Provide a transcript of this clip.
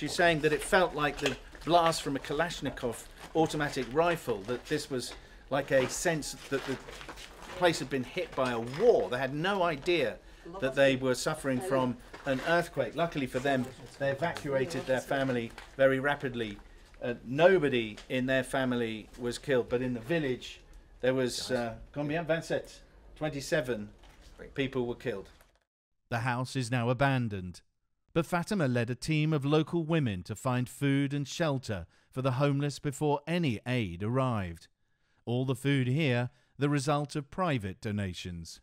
She's saying that it felt like the blast from a Kalashnikov automatic rifle, that this was like a sense that the place had been hit by a war. They had no idea that they were suffering from an earthquake. Luckily for them, they evacuated their family very rapidly. Uh, nobody in their family was killed, but in the village, there was uh, combien? 27, 27 people were killed. The house is now abandoned, but Fatima led a team of local women to find food and shelter for the homeless before any aid arrived. All the food here, the result of private donations.